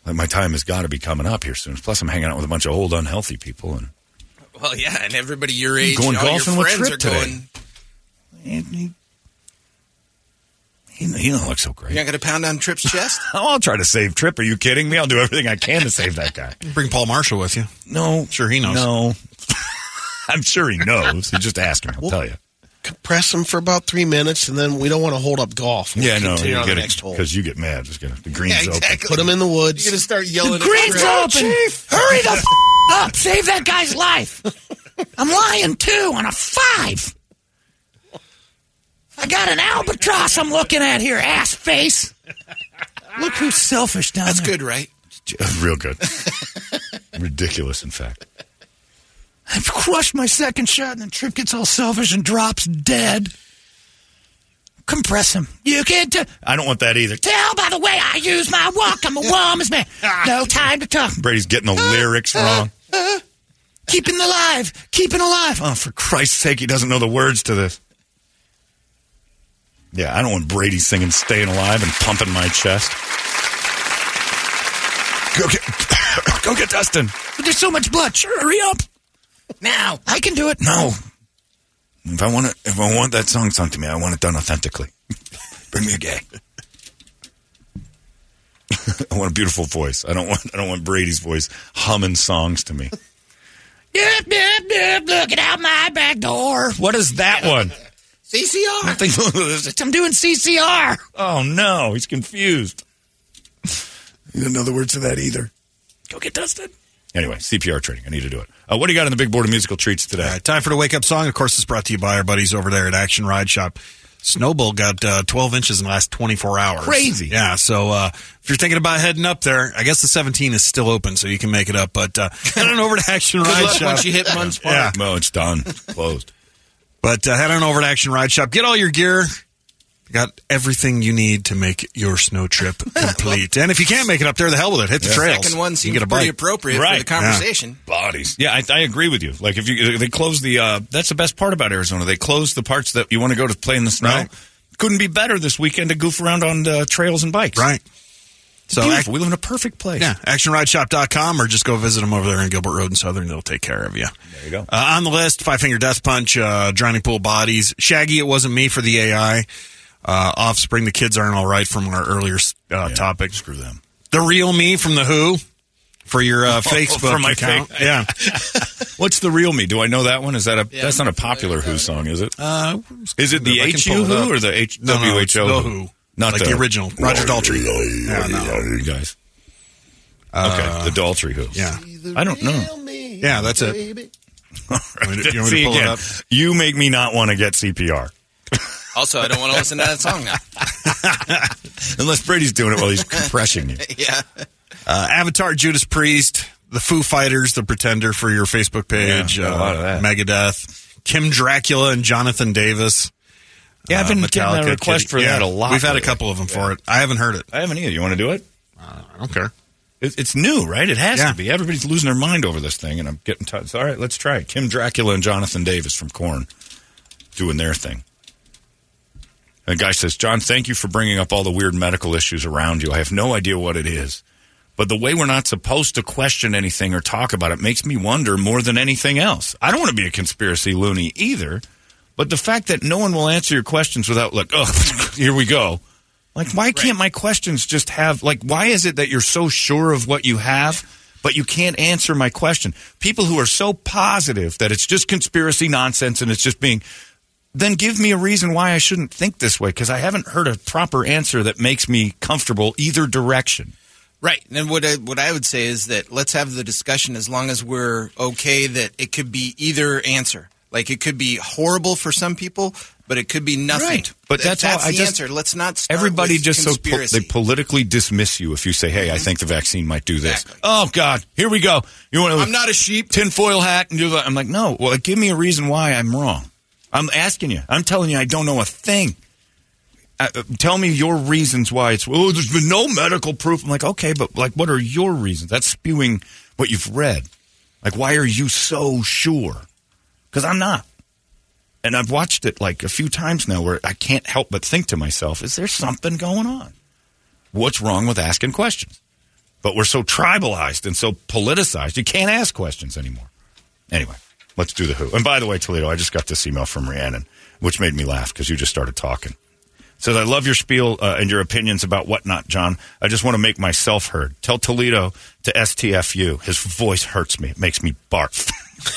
like, my time has got to be coming up here soon. Plus, I'm hanging out with a bunch of old, unhealthy people. And Well, yeah, and everybody your age, Going golfing your with friends Tripp are today. going. he, he, he, he don't look so great. You're not going to pound on Tripp's chest? Oh, I'll try to save Trip. Are you kidding me? I'll do everything I can to save that guy. Bring Paul Marshall with you. No, Sure he knows. No, I'm sure he knows. You just ask him. He'll tell you. Compress them for about three minutes, and then we don't want to hold up golf. We'll Yeah, no, continue you on the get next it hole. because you get mad. Just gonna the green's Yeah, exactly. open. Put them in the woods. You're going to start yelling The Green's at open. Chief. Hurry the f- up. Save that guy's life. I'm lying too on a five. I got an albatross I'm looking at here, ass face. Look who's selfish down That's there. good, right? Real good. Ridiculous, in fact. I've crushed my second shot, and then Trip gets all selfish and drops dead. Compress him. You can t- I don't want that either. tell by the way I use my walk. I'm a woman's man. No time to talk. Brady's getting the uh, lyrics uh, wrong. Uh, Keeping alive. Keeping alive. Oh, for Christ's sake, he doesn't know the words to this. Yeah, I don't want Brady singing "Staying Alive" and pumping my chest. Go get, go get Dustin. But there's so much blood. Sure, hurry up. Now. I can do it. No. If I want it, if I want that song sung to me, I want it done authentically. Bring me a gay. I want a beautiful voice. I don't want I don't want Brady's voice humming songs to me. Yep, yep, yep. Looking out my back door. What is that one? CCR. I think- I'm doing CCR. oh no, he's confused. You don't know the words to that either. Go get Dustin. Anyway, CPR training. I need to do it. Uh, what do you got on the big board of musical treats today? All right, time for the wake up song. Of course, it's brought to you by our buddies over there at Action Ride Shop. Snowbowl got uh, 12 inches in the last 24 hours. Crazy. Yeah, so uh, if you're thinking about heading up there, I guess the 17 is still open, so you can make it up. But uh, head on over to Action Good Ride luck Shop. once you hit Munds Park. Yeah. No, it's done. Closed. But uh, head on over to Action Ride Shop. Get all your gear. Got everything you need to make your snow trip complete. and if you can't make it up there, the hell with it. Hit the trails. Second one You seems get a pretty appropriate Right. for the conversation. Bodies. Yeah, I, I agree with you. Like if you they close the uh, that's the best part about Arizona. They close the parts that you want to go to play in the snow. Right. Couldn't be better this weekend to goof around on uh, trails and bikes. Right. So Beautiful. we live in a perfect place. Yeah, actionrideshop.com or just go visit them over there in Gilbert Road and Southern. They'll take care of you. There you go. Uh, on the list, Five Finger Death Punch, uh, Drowning Pool Bodies, Shaggy, It Wasn't Me for the AI, uh, Offspring, The Kids Aren't All Right from our earlier uh, topic. Screw them. The Real Me from The Who for your uh, Facebook for my account. fake- Yeah. What's the real me? Do I know that one? Is that a Yeah, that's not a I'm popular Who song, is it? Uh, Is it the I can H pull U it up. Who or the H No, no, W it's H O The Who. Not like the, original. Roger Daltrey. Yeah, no. you guys. okay, the Daltrey Who. Yeah. I don't know. Yeah, that's it. Baby. You want you want me to See again, you make me not want to get CPR Also, I don't want to listen to that song now. unless Brady's doing it while he's compressing you. yeah. Uh, Avatar, Judas Priest, the Foo Fighters, the Pretender for your Facebook page, Yeah, got a uh, lot of that. Megadeth, Kim Dracula, and Jonathan Davis. Yeah, I've been Uh, getting a request Kid- for yeah, that a lot. We've had a couple of them for it. I haven't heard it. I haven't either. You want to do it? I don't care. It- It's new, right? It has Yeah. to be. Everybody's losing their mind over this thing, and I'm getting touched. All right, let's try it. Kim Dracula and Jonathan Davis from Korn doing their thing. And the guy says, John, thank you for bringing up all the weird medical issues around you. I have no idea what it is. But the way we're not supposed to question anything or talk about it makes me wonder more than anything else. I don't want to be a conspiracy loony either, but the fact that no one will answer your questions without, like, oh, here we go. Like, why can't my questions just have, like, why is it that you're so sure of what you have, but you can't answer my question? People who are so positive that it's just conspiracy nonsense and it's just being, then give me a reason why I shouldn't think this way because I haven't heard a proper answer that makes me comfortable either direction. Right. And what I, what I would say is that let's have the discussion as long as we're okay that it could be either answer. Like it could be horrible for some people, but it could be nothing. Right. But that's that's I the just- answer. Let's not start Everybody just so po- they politically dismiss you if you say, "Hey, I think the vaccine might do this." Exactly. Oh God, here we go. You want to? I'm not a sheep. tinfoil hat and do that. I'm like, no. Well, give me a reason why I'm wrong. I'm asking you. I'm telling you, I don't know a thing. Uh, uh, tell me your reasons why it's. Oh, there's been no medical proof. I'm like, okay, but like, what are your reasons? That's spewing what you've read. Like, why are you so sure? Because I'm not. And I've watched it like a few times now where I can't help but think to myself, is there something going on? What's wrong with asking questions? But we're so tribalized and so politicized, you can't ask questions anymore. Anyway, let's do the who. And by the way, Toledo, I just got this email from Rhiannon, which made me laugh because you just started talking. Says, I love your spiel uh, and your opinions about whatnot, John. I just want to make myself heard. Tell Toledo to STFU. His voice hurts me. It makes me barf.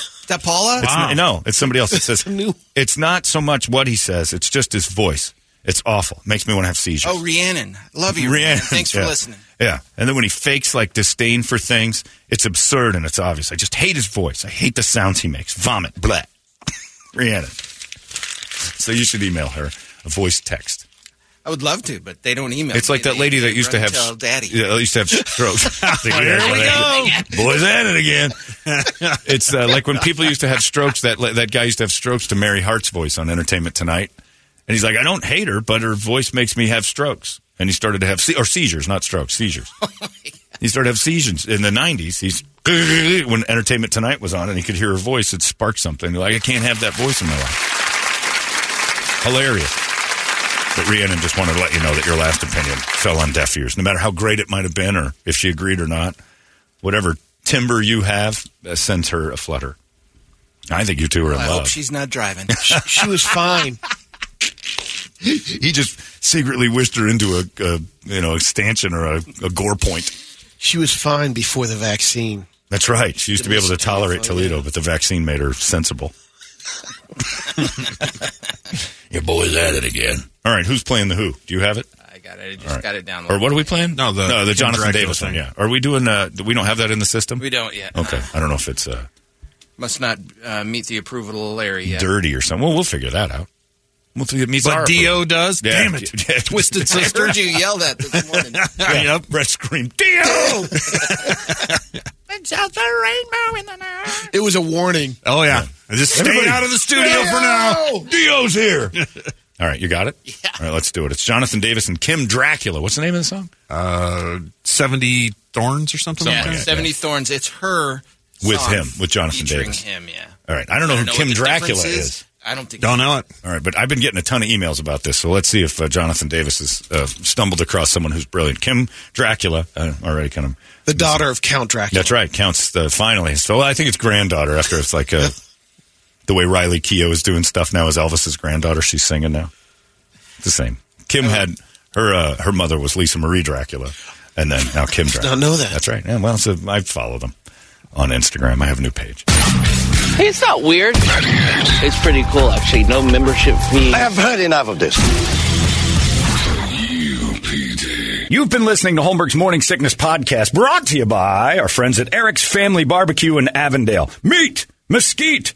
Is that Paula? It's not- no, it's somebody else that says new- it's not so much what he says; it's just his voice. It's awful. Makes me want to have seizures. Oh, Rhiannon. Love you, Rhiannon, Rhiannon. Thanks for yeah. listening. Yeah, and then when he fakes like disdain for things, it's absurd and it's obvious. I just hate his voice. I hate the sounds he makes. Vomit, bleh. Rhiannon. So you should email her a voice text. I would love to, but they don't email. It's me. like that They- lady they that used to have Tell daddy. Yeah, used to have strokes. Here we go. Boys at it again. it's uh, like when people used to have strokes. That that guy used to have strokes to Mary Hart's voice on Entertainment Tonight, and he's like, I don't hate her, but her voice makes me have strokes. And he started to have se- or seizures, not strokes, seizures. he started to have seizures in the '90s. He's when Entertainment Tonight was on, and he could hear her voice. It sparked something. Like I can't have that voice in my life. Hilarious. But Rhiannon just wanted to let you know that your last opinion fell on deaf ears. No matter how great it might have been, or if she agreed or not, whatever timber you have uh, sends her a flutter. I think you two are in I hope love. she's not driving. She was fine. He just secretly wished her into a, a you know a stanchion or a, a gore point. She was fine before the vaccine. That's right. She used to be able to tolerate Toledo, yeah. but the vaccine made her sensible. Your boy's at it again. All right, who's playing the Who? Do you have it? I got it. I just All right. got it down. Or what are we playing? No, the no, the Jonathan Dracula Davis one. thing. Yeah. Are we doing? Uh, we don't have that in the system. We don't yet. Okay, I don't know if it's uh, Must not uh, meet the approval of Larry yet. dirty or something. Well, we'll figure that out. We'll see if it meets our But Dio approval. does. Yeah. Damn it. Yeah. Twisted I sister. heard you yell that this morning. Yeah. Yep. Brett screamed, Dio! It's out the rainbow in the night. It was a warning. Oh yeah. Just stay Everybody- out of the studio for now. Dio's here. All right, you got it? Yeah. All right, let's do it. It's Jonathan Davis and Kim Dracula. What's the name of the song? Uh, seventy thorns or something yeah, like that. like that, Seventy Thorns. It's her With song him, with Jonathan featuring Davis. Him, yeah. All right, I don't know who what Kim Dracula difference is. I don't think. Don't know it. All right, but I've been getting a ton of emails about this, so let's see if uh, Jonathan Davis has uh, stumbled across someone who's brilliant. Kim Dracula, uh, already kind of. The daughter of Count Dracula. That's right, counts the finally. So I think it's granddaughter after it's like uh, the way Riley Keough is doing stuff now as Elvis's granddaughter. She's singing now. It's the same. Kim had her uh, her mother was Lisa Marie Dracula, and then now Kim Dracula. not know that. That's right. Yeah, well, so I follow them on Instagram. I have a new page. Hey, it's not weird. It's pretty cool, actually. No membership fee. I have heard enough of this. You've been listening to Holmberg's Morning Sickness Podcast, brought to you by our friends at Eric's Family Barbecue in Avondale. Meet, mesquite,